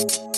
you